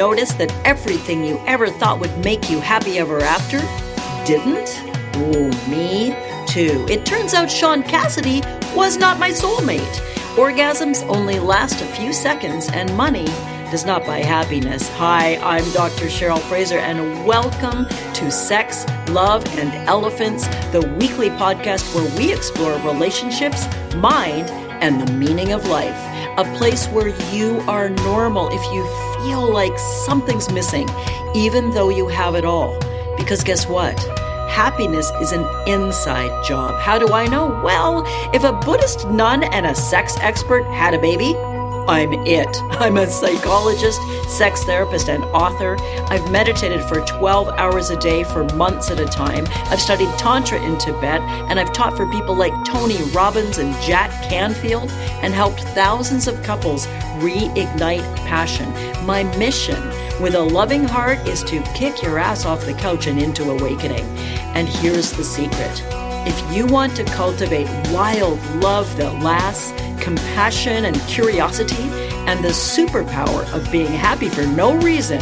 notice that everything you ever thought would make you happy ever after didn't? Oh, me too. It turns out Shaun Cassidy was not my soulmate. Orgasms only last a few seconds, and money does not buy happiness. Hi, I'm Dr. Cheryl Fraser, and welcome to Sex, Love, and Elephants, the weekly podcast where we explore relationships, mind, and the meaning of life. A place where you are normal if you feel like something's missing, even though you have it all. Because guess what? Happiness is an inside job. How do I know? Well, if a Buddhist nun and a sex expert had a baby, I'm it. I'm a psychologist, sex therapist, and author. I've meditated for 12 hours a day for months at a time. I've studied Tantra in Tibet, and I've taught for people like Tony Robbins and Jack Canfield, and helped thousands of couples reignite passion. My mission with a loving heart is to kick your ass off the couch and into awakening. And here's the secret. If you want to cultivate wild love that lasts, compassion and curiosity, and the superpower of being happy for no reason,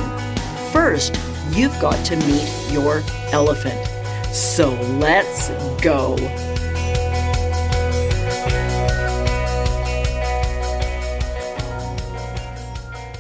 first, you've got to meet your elephant. So let's go.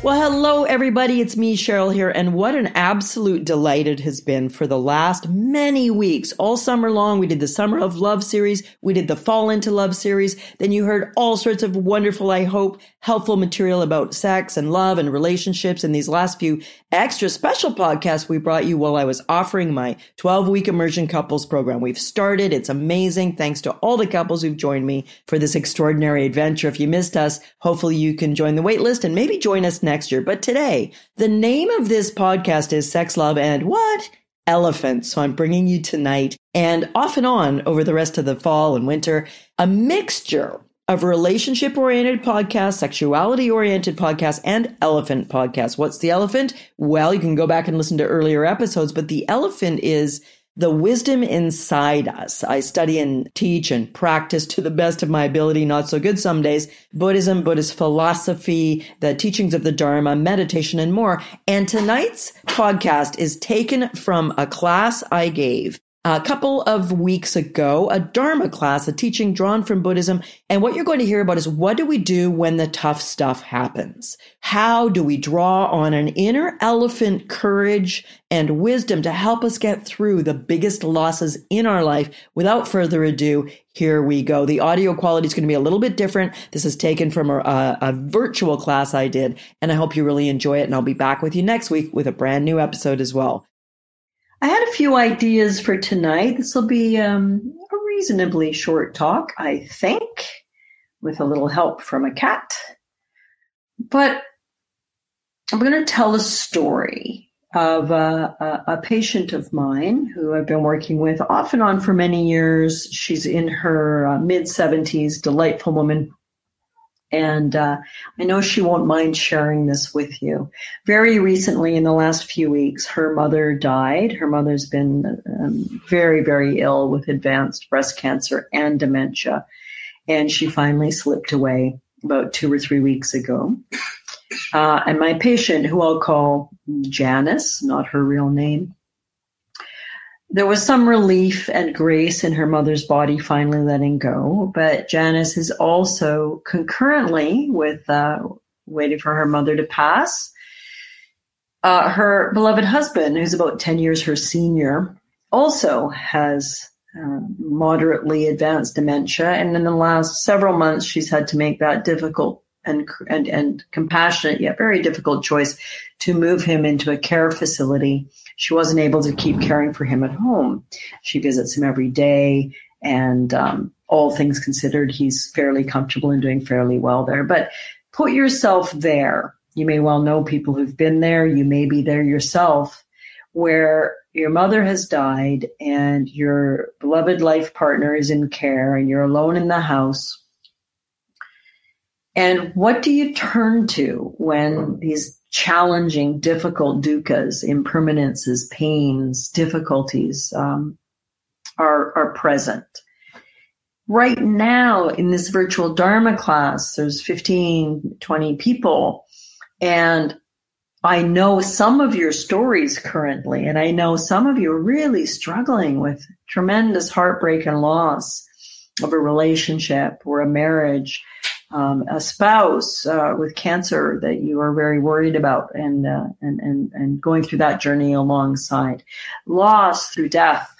Well, hello, everybody. It's me, Cheryl, here. And what an absolute delight it has been for the last many weeks. All summer long, we did the Summer of Love series. We did the Fall into Love series. Then you heard all sorts of wonderful, I hope, helpful material about sex and love and relationships. And these last few extra special podcasts we brought you while I was offering my 12 week immersion couples program. We've started. It's amazing. Thanks to all the couples who've joined me for this extraordinary adventure. If you missed us, hopefully you can join the waitlist and maybe join us next year. But today, the name of this podcast is Sex, Love, and What? Elephant. So I'm bringing you tonight and off and on over the rest of the fall and winter, a mixture of relationship oriented podcasts, sexuality oriented podcasts, and elephant podcasts. What's the elephant? Well, you can go back and listen to earlier episodes, but the elephant is the wisdom inside us. I study and teach and practice to the best of my ability, not so good some days, Buddhism, Buddhist philosophy, the teachings of the Dharma, meditation, and more. And tonight's podcast is taken from a class I gave a couple of weeks ago, a Dharma class, a teaching drawn from Buddhism. And what you're going to hear about is what do we do when the tough stuff happens? How do we draw on an inner elephant courage and wisdom to help us get through the biggest losses in our life? Without further ado, here we go. The audio quality is going to be a little bit different. This is taken from a, a virtual class I did, and I hope you really enjoy it. And I'll be back with you next week with a brand new episode as well. I had a few ideas for tonight. This will be um, a reasonably short talk, I think, with a little help from a cat. But I'm going to tell a story of a, a, a, patient of mine who I've been working with off and on for many years. She's in her uh, mid 70s, delightful woman, and uh, I know she won't mind sharing this with you. Very recently, in the last few weeks, her mother died. Her mother's been um, very, very ill with advanced breast cancer and dementia. And she finally slipped away about two or three weeks ago. Uh, and my patient, who I'll call Janice, not her real name, there was some relief and grace in her mother's body finally letting go, but Janice is also concurrently with uh, waiting for her mother to pass. Uh, her beloved husband, who's about 10 years her senior, also has uh, moderately advanced dementia. And in the last several months, she's had to make that difficult and, and, and compassionate yet very difficult choice to move him into a care facility she wasn't able to keep caring for him at home. She visits him every day, and um, all things considered, he's fairly comfortable and doing fairly well there. But put yourself there. You may well know people who've been there. You may be there yourself, where your mother has died and your beloved life partner is in care and you're alone in the house. And what do you turn to when these challenging, difficult dukkhas, impermanences, pains, difficulties um, are, are present. Right now, in this virtual Dharma class, there's 15, 20 people, and I know some of your stories currently, and I know some of you are really struggling with tremendous heartbreak and loss of a relationship or a marriage, um, a spouse uh, with cancer that you are very worried about, and, uh, and and and going through that journey alongside loss through death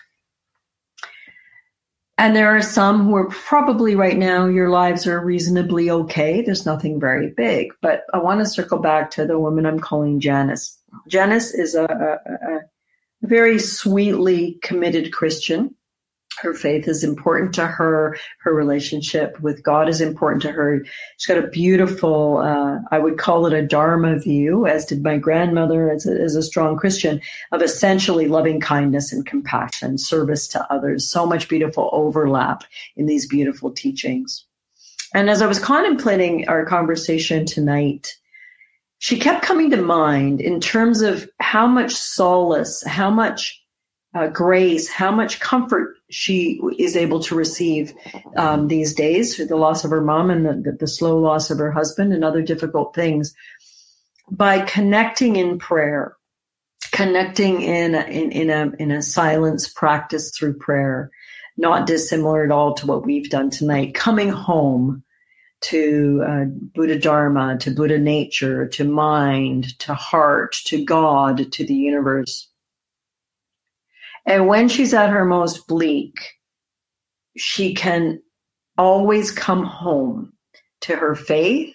and there are some who are probably right now, your lives are reasonably okay. There's nothing very big. But I want to circle back to the woman I'm calling Janice. Janice is a, a, a very sweetly committed Christian her faith is important to her. Her relationship with God is important to her. She's got a beautiful, uh, I would call it a Dharma view, as did my grandmother as a, as a strong Christian, of essentially loving kindness and compassion, service to others. So much beautiful overlap in these beautiful teachings. And as I was contemplating our conversation tonight, she kept coming to mind in terms of how much solace, how much uh, grace, how much comfort she is able to receive um, these days through the loss of her mom and the, the, slow loss of her husband and other difficult things by connecting in prayer, connecting in a, in, in a in a silence practice through prayer, not dissimilar at all to what we've done tonight. Coming home to uh, Buddha Dharma, to Buddha nature, to mind, to heart, to God, to the universe and when she's at her most bleak, she can always come home to her faith,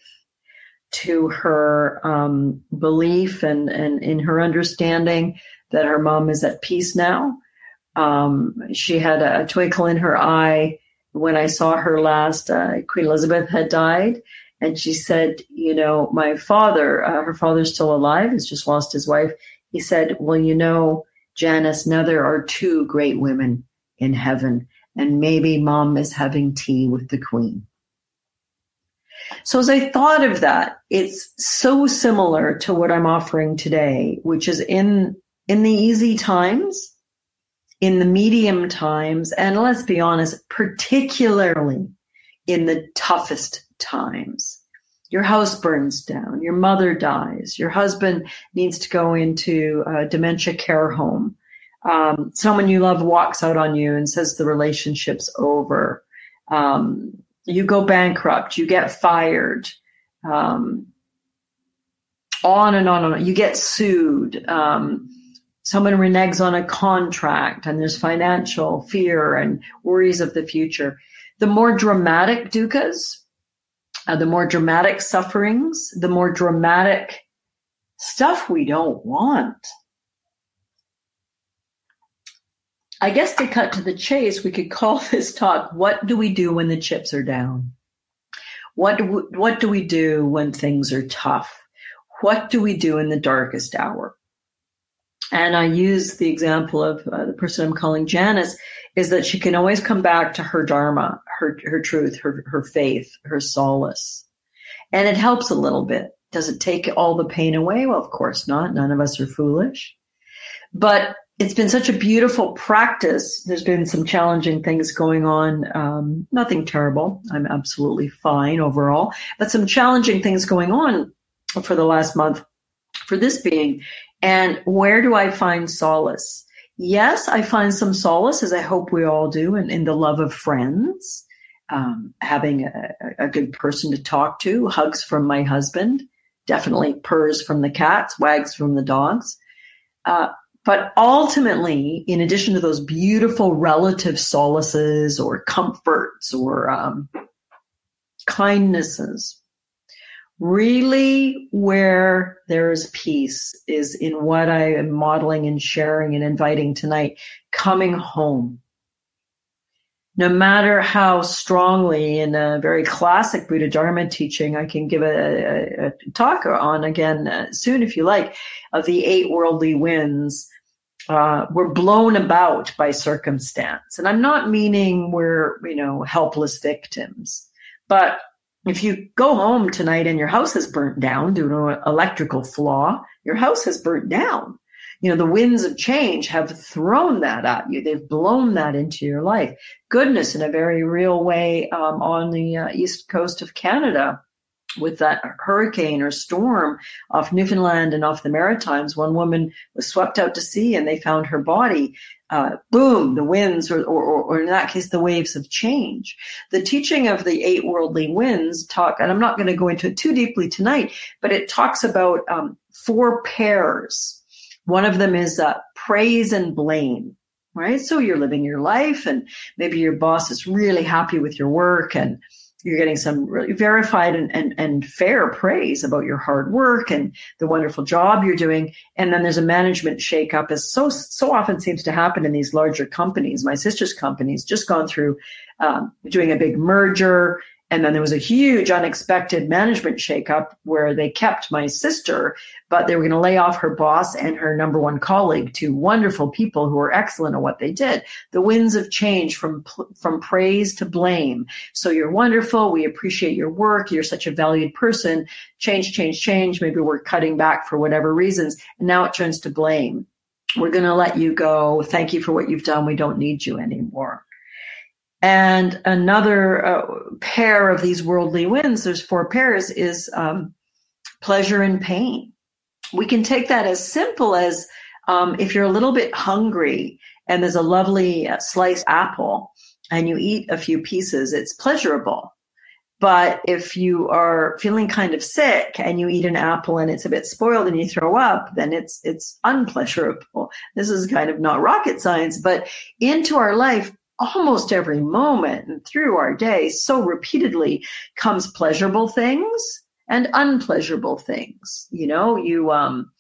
to her um, belief, and, and in her understanding that her mom is at peace now. Um, she had a, twinkle in her eye when I saw her last. Uh, Queen Elizabeth had died, and she said, "You know, my father, uh, her father's still alive. Has just lost his wife." He said, "Well, you know." Janice, now there are two great women in heaven, and maybe mom is having tea with the queen. So as I thought of that, it's so similar to what I'm offering today, which is in in the easy times, in the medium times, and let's be honest, particularly in the toughest times your house burns down, your mother dies, your husband needs to go into a dementia care home, um, someone you love walks out on you and says the relationship's over, um, you go bankrupt, you get fired, um, on and on and on. You get sued. Um, someone reneges on a contract, and there's financial fear and worries of the future. The more dramatic dukkha's, uh, the more dramatic sufferings, the more dramatic stuff we don't want. I guess to cut to the chase, we could call this talk, What Do We Do When the Chips Are Down? What do we, what do we do when things are tough? What do we do in the darkest hour? And I use the example of uh, the person I'm calling Janice is that she can always come back to her dharma, her her truth, her her faith, her solace, and it helps a little bit. Does it take all the pain away? Well, of course not. None of us are foolish, but it's been such a beautiful practice. There's been some challenging things going on. Um, nothing terrible. I'm absolutely fine overall, but some challenging things going on for the last month for this being. And where do I find solace? Yes, I find some solace, as I hope we all do, in, in the love of friends, um, having a, a, good person to talk to, hugs from my husband, definitely purrs from the cats, wags from the dogs. Uh, but ultimately, in addition to those beautiful relative solaces or comforts or um, kindnesses, really where there is peace is in what I am modeling and sharing and inviting tonight coming home. No matter how strongly in a very classic Buddha Dharma teaching, I can give a, a, a talk on again uh, soon if you like, of the eight worldly winds. Uh, we're blown about by circumstance. And I'm not meaning we're, you know, helpless victims, but if you go home tonight and your house has burnt down due to an electrical flaw, your house has burnt down. You know, the winds of change have thrown that at you. They've blown that into your life. Goodness, in a very real way, um, on the uh, east coast of Canada, with that hurricane or storm off Newfoundland and off the Maritimes, one woman was swept out to sea and they found her body. Uh, boom, the winds, or, or, or in that case, the waves of change. The teaching of the eight worldly winds talk, and I'm not going to go into it too deeply tonight, but it talks about um, four pairs. One of them is uh, praise and blame right? So you're living your life and maybe your boss is really happy with your work and you're getting some really verified and, and, and fair praise about your hard work and the wonderful job you're doing. And then there's a management shakeup as so, so often seems to happen in these larger companies. My sister's company's just gone through um, doing a big merger and then there was a huge unexpected management shakeup where they kept my sister, but they were going to lay off her boss and her number one colleague, two wonderful people who were excellent at what they did. The winds of change from from praise to blame. So you're wonderful. We appreciate your work. You're such a valued person. Change, change, change. Maybe we're cutting back for whatever reasons, and now it turns to blame. We're going to let you go. Thank you for what you've done. We don't need you anymore. And another uh, pair of these worldly winds, there's four pairs, is um, pleasure and pain. We can take that as simple as um, if you're a little bit hungry and there's a lovely uh, sliced apple and you eat a few pieces, it's pleasurable. But if you are feeling kind of sick and you eat an apple and it's a bit spoiled and you throw up, then it's it's unpleasurable. This is kind of not rocket science, but into our life, almost every moment and through our day so repeatedly comes pleasurable things and unpleasurable things. You know, you um,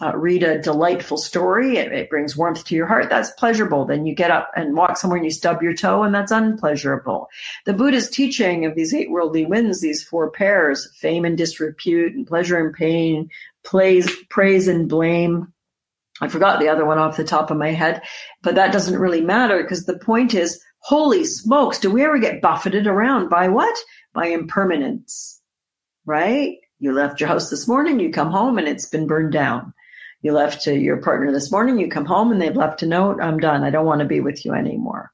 uh, read a delightful story, it, it, brings warmth to your heart. That's pleasurable. Then you get up and walk somewhere and you stub your toe, and that's unpleasurable. The Buddha's teaching of these eight worldly winds, these four pairs, fame and disrepute, and pleasure and pain, praise, praise and blame, I forgot the other one off the top of my head, but that doesn't really matter because the point is, holy smokes, do we ever get buffeted around by what? By impermanence, right? You left your house this morning, you come home and it's been burned down. You left to your partner this morning, you come home and they've left a note, I'm done. I don't want to be with you anymore.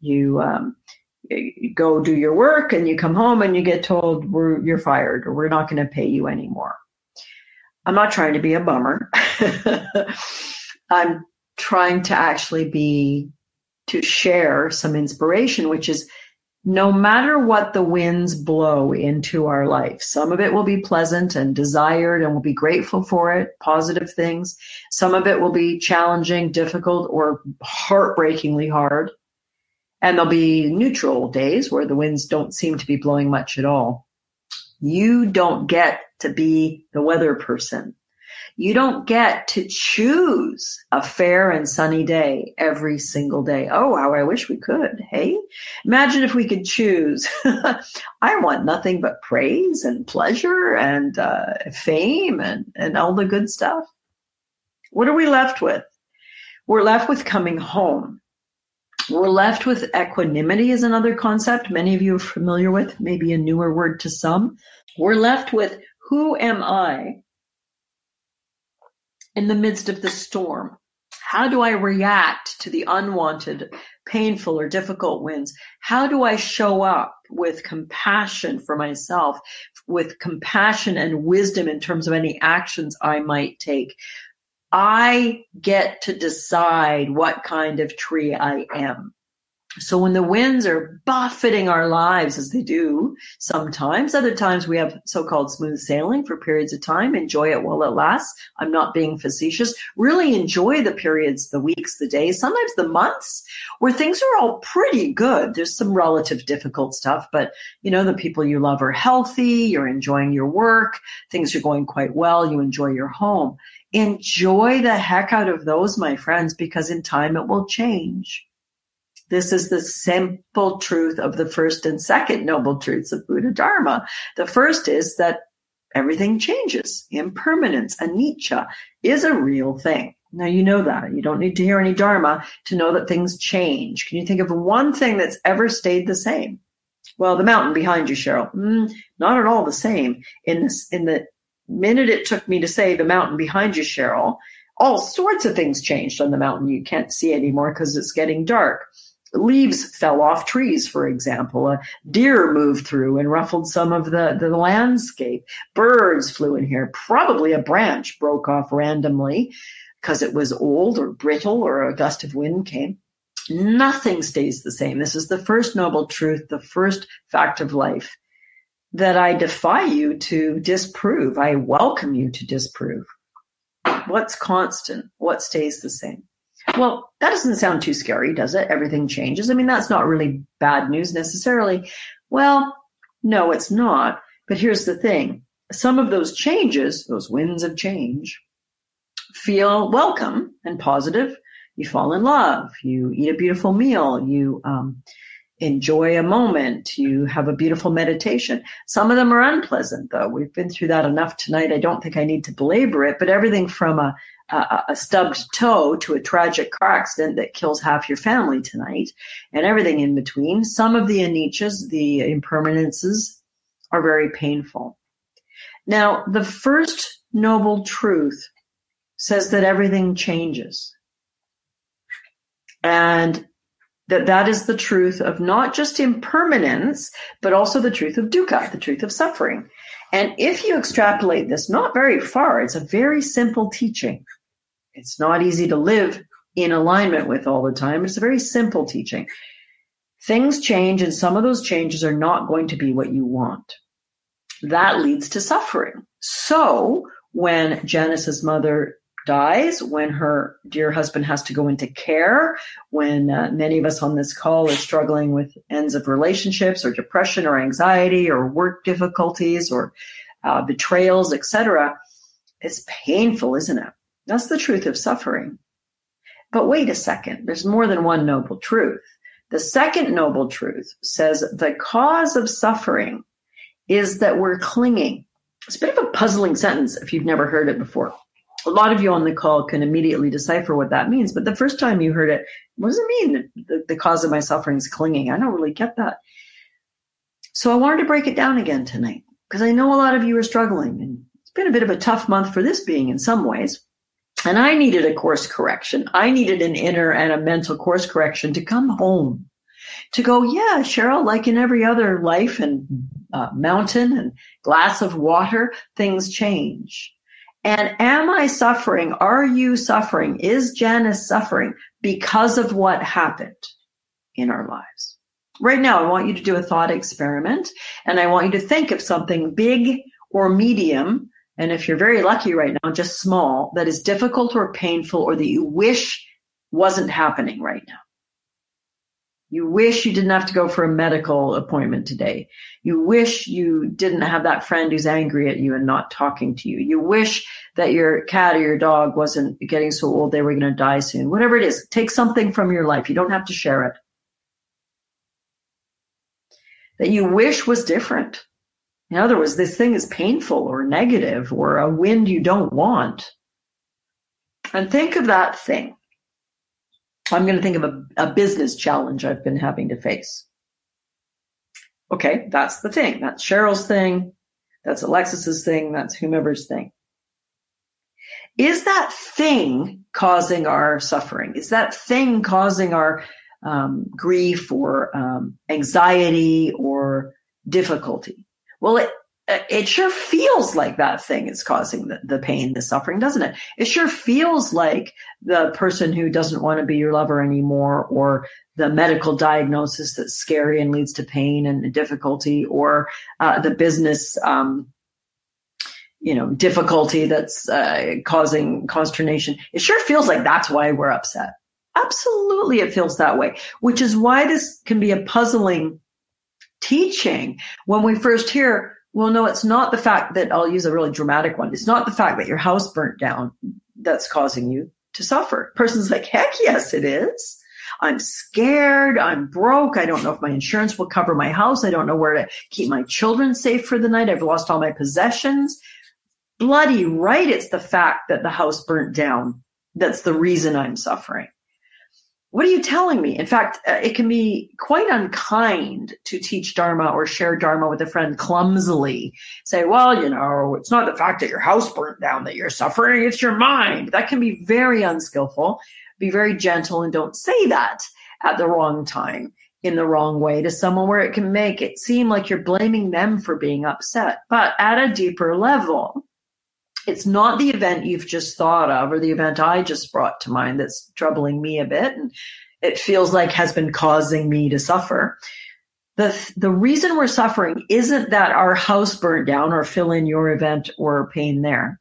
You, um, you go do your work and you come home and you get told you're fired or we're not going to pay you anymore. I'm not trying to be a bummer. I'm trying to actually be to share some inspiration, which is no matter what the winds blow into our life, some of it will be pleasant and desired and we'll be grateful for it, positive things. Some of it will be challenging, difficult, or heartbreakingly hard. And there'll be neutral days where the winds don't seem to be blowing much at all. You don't get to be the weather person. You don't get to choose a fair and sunny day every single day. Oh, how I wish we could. Hey, imagine if we could choose. I want nothing but praise and pleasure and uh, fame and, and all the good stuff. What are we left with? We're left with coming home. We're left with equanimity is another concept many of you are familiar with, maybe a newer word to some. We're left with who am I in the midst of the storm? How do I react to the unwanted, painful, or difficult winds? How do I show up with compassion for myself, with compassion and wisdom in terms of any actions I might take? I get to decide what kind of tree I am. So when the winds are buffeting our lives as they do sometimes, other times we have so-called smooth sailing for periods of time. Enjoy it while it lasts. I'm not being facetious. Really enjoy the periods, the weeks, the days, sometimes the months where things are all pretty good. There's some relative difficult stuff, but you know, the people you love are healthy. You're enjoying your work. Things are going quite well. You enjoy your home. Enjoy the heck out of those, my friends, because in time it will change. This is the simple truth of the first and second noble truths of Buddha Dharma. The first is that everything changes. Impermanence, anicca, is a real thing. Now you know that. You don't need to hear any Dharma to know that things change. Can you think of one thing that's ever stayed the same? Well, the mountain behind you, Cheryl. Mm, not at all the same. In this, in the minute it took me to say the mountain behind you, Cheryl, all sorts of things changed on the mountain. You can't see anymore because it's getting dark leaves fell off trees, for example. A deer moved through and ruffled some of the, the landscape. Birds flew in here. Probably a branch broke off randomly because it was old or brittle or a gust of wind came. Nothing stays the same. This is the first noble truth, the first fact of life that I defy you to disprove. I welcome you to disprove. What's constant? What stays the same? Well, that doesn't sound too scary, does it? Everything changes. I mean, that's not really bad news necessarily. Well, no, it's not. But here's the thing some of those changes, those winds of change, feel welcome and positive. You fall in love, you eat a beautiful meal, you um, enjoy a moment, you have a beautiful meditation. Some of them are unpleasant, though. We've been through that enough tonight. I don't think I need to belabor it, but everything from a a, a stubbed toe to a tragic car accident that kills half your family tonight, and everything in between. Some of the aniccas, the impermanences, are very painful. Now, the first noble truth says that everything changes. And that that is the truth of not just impermanence, but also the truth of dukkha, the truth of suffering. And if you extrapolate this not very far, it's a very simple teaching. It's not easy to live in alignment with all the time. It's a very simple teaching. Things change, and some of those changes are not going to be what you want. That leads to suffering. So, when Janice's mother dies, when her dear husband has to go into care, when uh, many of us on this call are struggling with ends of relationships or depression or anxiety or work difficulties or uh, betrayals, etc., it's painful, isn't it? That's the truth of suffering. But wait a second, there's more than one noble truth. The second noble truth says the cause of suffering is that we're clinging. It's a bit of a puzzling sentence if you've never heard it before. A lot of you on the call can immediately decipher what that means, but the first time you heard it, what does it mean? The, the cause of my suffering is clinging. I don't really get that. So I wanted to break it down again tonight because I know a lot of you are struggling and it's been a bit of a tough month for this being in some ways. And I needed a course correction. I needed an inner and a mental course correction to come home to go, yeah, Cheryl, like in every other life and uh, mountain and glass of water, things change. And am I suffering? Are you suffering? Is Janice suffering because of what happened in our lives? Right now, I want you to do a thought experiment and I want you to think of something big or medium and if you're very lucky right now, just small, that is difficult or painful or that you wish wasn't happening right now. You wish you didn't have to go for a medical appointment today. You wish you didn't have that friend who's angry at you and not talking to you. You wish that your cat or your dog wasn't getting so old they were going to die soon. Whatever it is, take something from your life. You don't have to share it. That you wish was different. In other words, this thing is painful or negative or a wind you don't want. And think of that thing. I'm going to think of a, a business challenge I've been having to face. Okay, that's the thing. That's Cheryl's thing. That's Alexis's thing. That's whomever's thing. Is that thing causing our suffering? Is that thing causing our um, grief or um, anxiety or difficulty? Well, it it sure feels like that thing is causing the, the pain, the suffering, doesn't it? It sure feels like the person who doesn't want to be your lover anymore, or the medical diagnosis that's scary and leads to pain and difficulty, or uh, the business, um, you know, difficulty that's uh, causing consternation. It sure feels like that's why we're upset. Absolutely, it feels that way, which is why this can be a puzzling teaching when we first hear, well, no, it's not the fact that I'll use a really dramatic one. It's not the fact that your house burnt down that's causing you to suffer. Person's like, heck yes, it is. I'm scared. I'm broke. I don't know if my insurance will cover my house. I don't know where to keep my children safe for the night. I've lost all my possessions. Bloody right. It's the fact that the house burnt down. That's the reason I'm suffering what are you telling me? In fact, uh, it can be quite unkind to teach Dharma or share Dharma with a friend clumsily. Say, well, you know, it's not the fact that your house burnt down that you're suffering, it's your mind. That can be very unskillful. Be very gentle and don't say that. at the wrong time in the wrong way to someone where it can make it seem like you're blaming them for being upset. But at a deeper level, it's not the event you've just thought of or the event I just brought to mind that's troubling me a bit and it feels like has been causing me to suffer. The, the reason we're suffering isn't that our house burned down or fill in your event or pain there.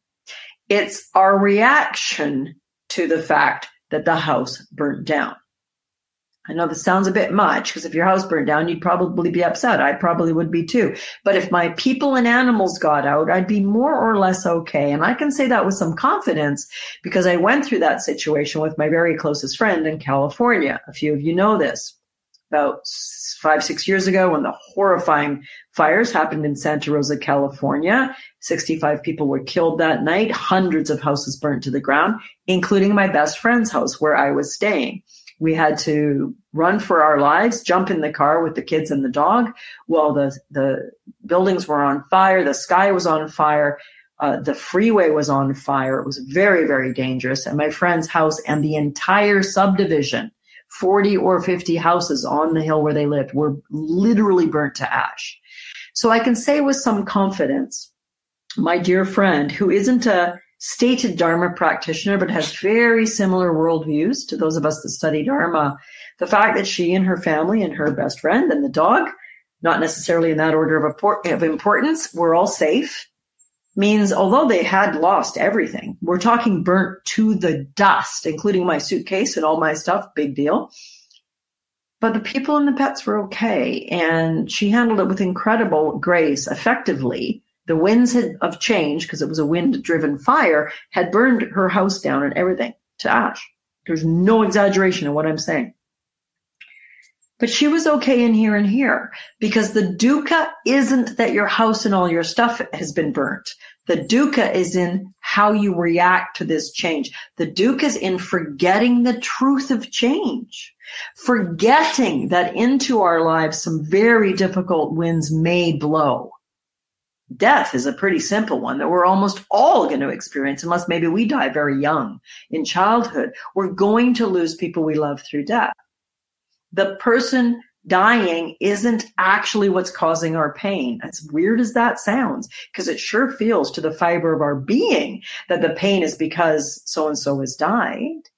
It's our reaction to the fact that the house burnt down. I know this sounds a bit much because if your house burned down, you'd probably be upset. I probably would be too. But if my people and animals got out, I'd be more or less okay. And I can say that with some confidence because I went through that situation with my very closest friend in California. A few of you know this. About five, six years ago, when the horrifying fires happened in Santa Rosa, California, 65 people were killed that night. Hundreds of houses burnt to the ground, including my best friend's house where I was staying. We had to run for our lives, jump in the car with the kids and the dog while the, the buildings were on fire, the sky was on fire, uh, the freeway was on fire. It was very, very dangerous. And my friend's house and the entire subdivision, 40 or 50 houses on the hill where they lived, were literally burnt to ash. So I can say with some confidence, my dear friend, who isn't a stated Dharma practitioner, but has very similar worldviews to those of us that study Dharma. The fact that she and her family and her best friend and the dog, not necessarily in that order of importance, were all safe means although they had lost everything, we're talking burnt to the dust, including my suitcase and all my stuff, big deal. But the people and the pets were okay. And she handled it with incredible grace, effectively the winds had, of change, because it was a wind driven fire, had burned her house down and everything to ash. There's no exaggeration in what I'm saying. But she was okay in here and here because the dukkha isn't that your house and all your stuff has been burnt. The dukkha is in how you react to this change. The dukkha is in forgetting the truth of change, forgetting that into our lives some very difficult winds may blow death is a pretty simple one that we're almost all going to experience unless maybe we die very young in childhood. We're going to lose people we love through death. The person dying isn't actually what's causing our pain. As weird as that sounds, because it sure feels to the fiber of our being that the pain is because so and so has died.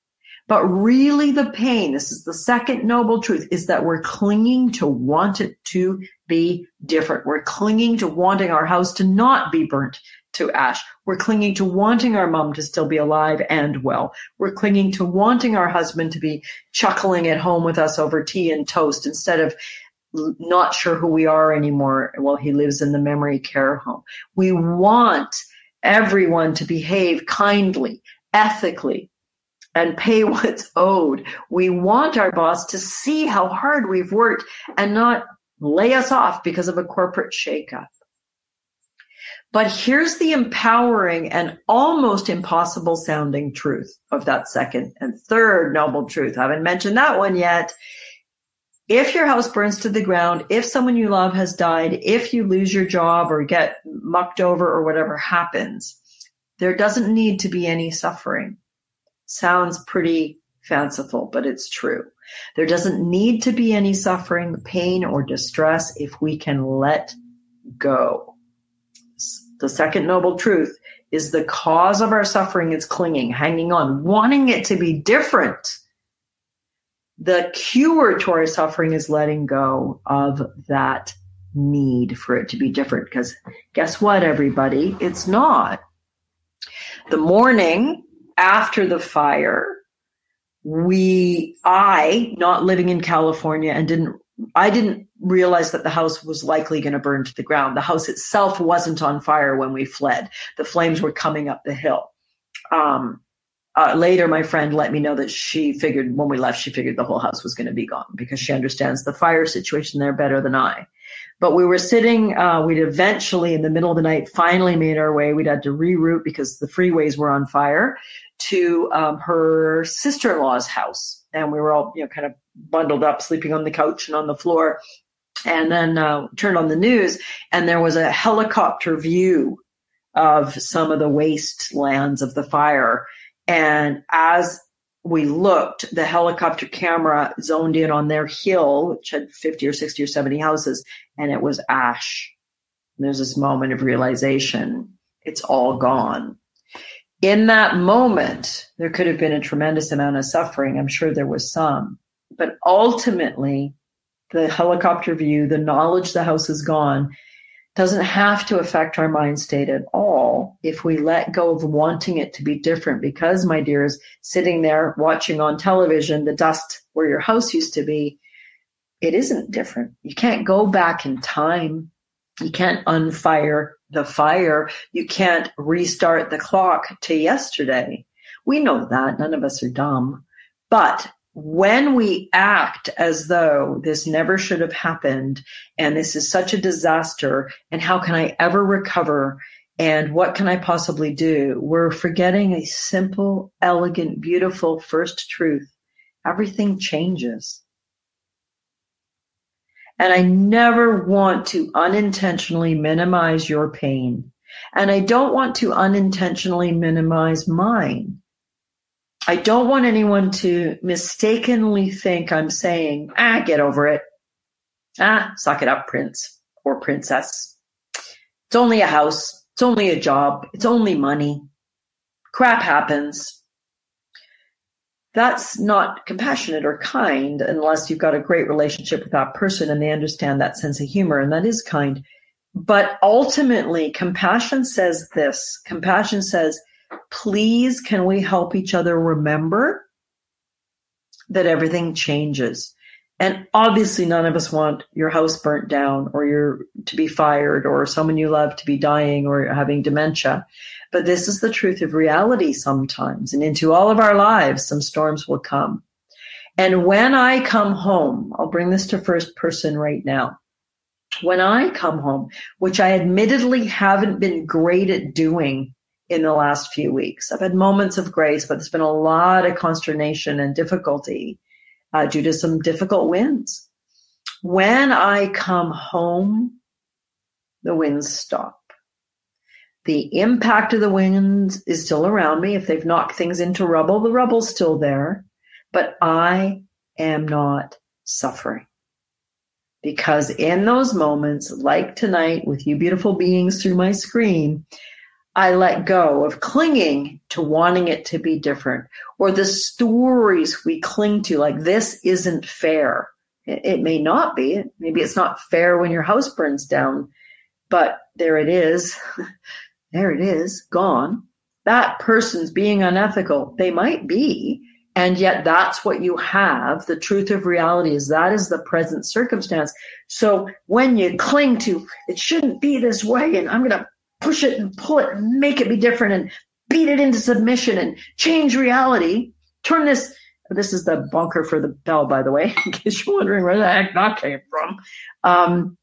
But really the pain, this is the second noble truth, is that we're clinging to want it to be different. We're clinging to wanting our house to not be burnt to ash. We're clinging to wanting our mom to still be alive and well. We're clinging to wanting our husband to be chuckling at home with us over tea and toast instead of not sure who we are anymore while he lives in the memory care home. We want everyone to behave kindly, ethically, and pay what's owed. We want our boss to see how hard we've worked and not lay us off because of a corporate shakeup. But here's the empowering and almost impossible sounding truth of that second and third noble truth. I haven't mentioned that one yet. If your house burns to the ground, if someone you love has died, if you lose your job or get mucked over or whatever happens, there doesn't need to be any suffering. Sounds pretty fanciful, but it's true. There doesn't need to be any suffering, pain, or distress if we can let go. The second noble truth is the cause of our suffering is clinging, hanging on, wanting it to be different. The cure to our suffering is letting go of that need for it to be different. Because guess what, everybody? It's not. The morning after the fire, we, I, not living in California and didn't, I didn't realize that the house was likely going to burn to the ground. The house itself wasn't on fire when we fled. The flames were coming up the hill. Um, uh, later, my friend let me know that she figured when we left, she figured the whole house was going to be gone because she understands the fire situation there better than I. But we were sitting, uh, we'd eventually in the middle of the night finally made our way. We'd had to reroute because the freeways were on fire to um, her sister-in-law's house. And we were all, you know, kind of bundled up, sleeping on the couch and on the floor. And then uh, turned on the news, and there was a helicopter view of some of the wastelands of the fire. And as we looked, the helicopter camera zoned in on their hill, which had 50 or 60 or 70 houses, and it was ash. And there's this moment of realization it's all gone. In that moment, there could have been a tremendous amount of suffering. I'm sure there was some. But ultimately, the helicopter view, the knowledge the house is gone, doesn't have to affect our mind state at all if we let go of wanting it to be different. Because, my dears, sitting there watching on television the dust where your house used to be, it isn't different. You can't go back in time. You can't unfire the fire. You can't restart the clock to yesterday. We know that. None of us are dumb. But when we act as though this never should have happened and this is such a disaster and how can I ever recover and what can I possibly do? We're forgetting a simple, elegant, beautiful first truth. Everything changes. And I never want to unintentionally minimize your pain. And I don't want to unintentionally minimize mine. I don't want anyone to mistakenly think I'm saying, ah, get over it. Ah, suck it up, prince or princess. It's only a house. It's only a job. It's only money. Crap happens. That's not compassionate or kind unless you've got a great relationship with that person and they understand that sense of humor, and that is kind. But ultimately, compassion says this compassion says, please can we help each other remember that everything changes? And obviously none of us want your house burnt down or your to be fired or someone you love to be dying or having dementia. But this is the truth of reality sometimes. And into all of our lives some storms will come. And when i come home i'll bring this to first person right now. When i come home which i admittedly haven't been great at doing in the last few weeks. I've had moments of grace, but there's been a lot of consternation and difficulty uh, due to some difficult winds. When I come home, the winds stop. The impact of the winds is still around me. If they've knocked things into rubble, the rubble's still there, but I am not suffering. Because in those moments, like tonight with you beautiful beings through my screen, I let go of clinging to wanting it to be different or the stories we cling to, like this isn't fair. It, it, may not be. Maybe it's not fair when your house burns down, but there it is. there it is, gone. That person's being unethical. They might be. And yet that's what you have. The truth of reality is that is the present circumstance. So when you cling to, it shouldn't be this way and I'm going to push it and pull it and make it be different and beat it into submission and change reality. Turn this. This is the bunker for the bell, by the way, in case you're wondering where the heck that came from. Um,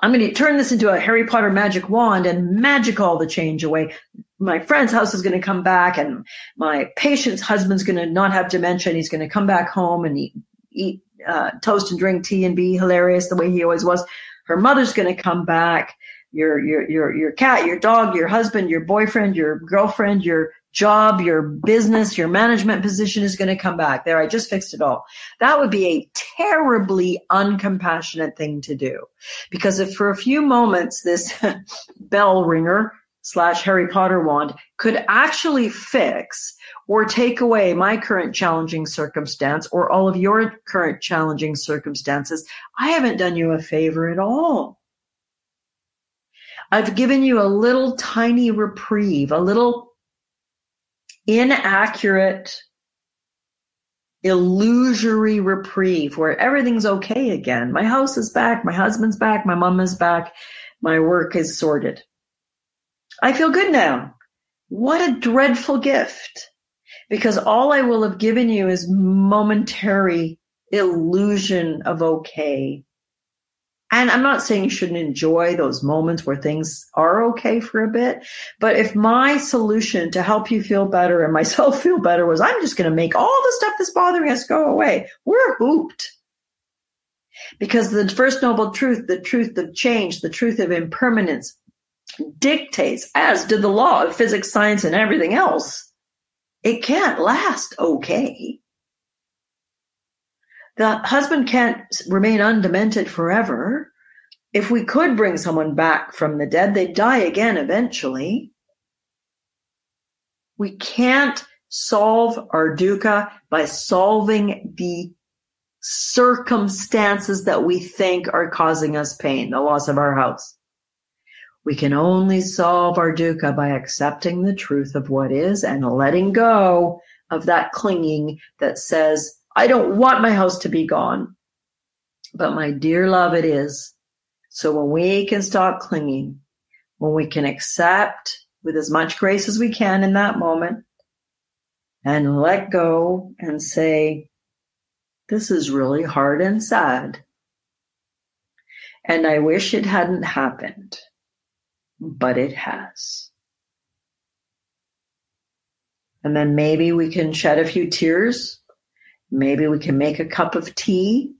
I'm going to turn this into a Harry Potter magic wand and magic all the change away. My friend's house is going to come back, and my patient's husband's going to not have dementia, and he's going to come back home and eat, eat uh, toast and drink tea and be hilarious the way he always was. Her mother's going to come back your your your your cat, your dog, your husband, your boyfriend, your girlfriend, your job, your business, your management position is going to come back. There, I just fixed it all. That would be a terribly uncompassionate thing to do. Because if for a few moments this bell ringer slash Harry Potter wand could actually fix or take away my current challenging circumstance or all of your current challenging circumstances, I haven't done you a favor at all. I've given you a little tiny reprieve, a little inaccurate, illusory reprieve where everything's okay again. My house is back, my husband's back, my mom is back, my work is sorted. I feel good now. What a dreadful gift. Because all I will have given you is momentary illusion of okay and I'm not saying you shouldn't enjoy those moments where things are okay for a bit, but if my solution to help you feel better and myself feel better was I'm just going to make all the stuff that's bothering us go away, we're hooped. Because the first noble truth, the truth of change, the truth of impermanence dictates, as did the law of physics, science, and everything else, it can't last okay. The husband can't remain undemented forever. If we could bring someone back from the dead, they'd die again eventually. We can't solve our dukkha by solving the circumstances that we think are causing us pain, the loss of our house. We can only solve our dukkha by accepting the truth of what is and letting go of that clinging that says, I don't want my house to be gone. But my dear love, it is. So when we can stop clinging, when we can accept with as much grace as we can in that moment and let go and say, this is really hard and sad. And I wish it hadn't happened, but it has. And then maybe we can shed a few tears Maybe we can make a cup of tea.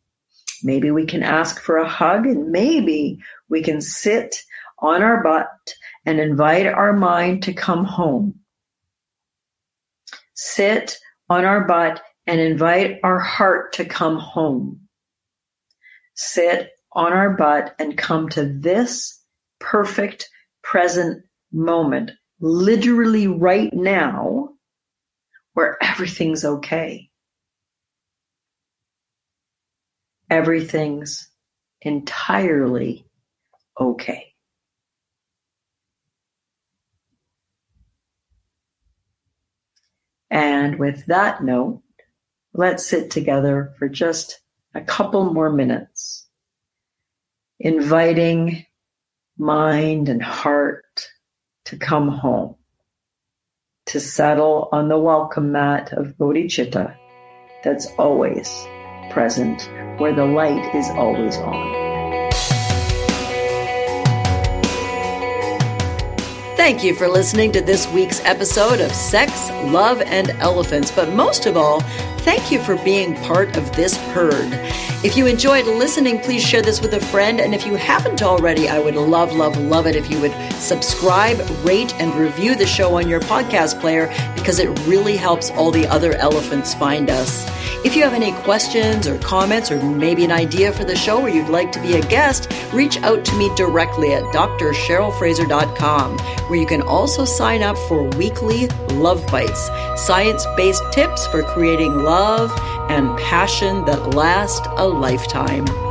Maybe we can ask for a hug and maybe we can sit on our butt and invite our mind to come home. Sit on our butt and invite our heart to come home. Sit on our butt and come to this perfect present moment, literally right now, where everything's okay. Everything's entirely okay. And with that note, let's sit together for just a couple more minutes, inviting mind and heart to come home, to settle on the welcome mat of bodhicitta that's always present where the light is always on. Thank you for listening to this week's episode of Sex, Love, and Elephants. But most of all, thank you for being part of this herd. If you enjoyed listening, please share this with a friend. And if you haven't already, I would love, love, love it if you would subscribe, rate, and review the show on your podcast player because it really helps all the other elephants find us. If you have any questions or comments or maybe an idea for the show or you'd like to be a guest, reach out to me directly at drcherylfraser.com, where you can also sign up for weekly Love Bites, science based tips for creating love and passion that last a lifetime.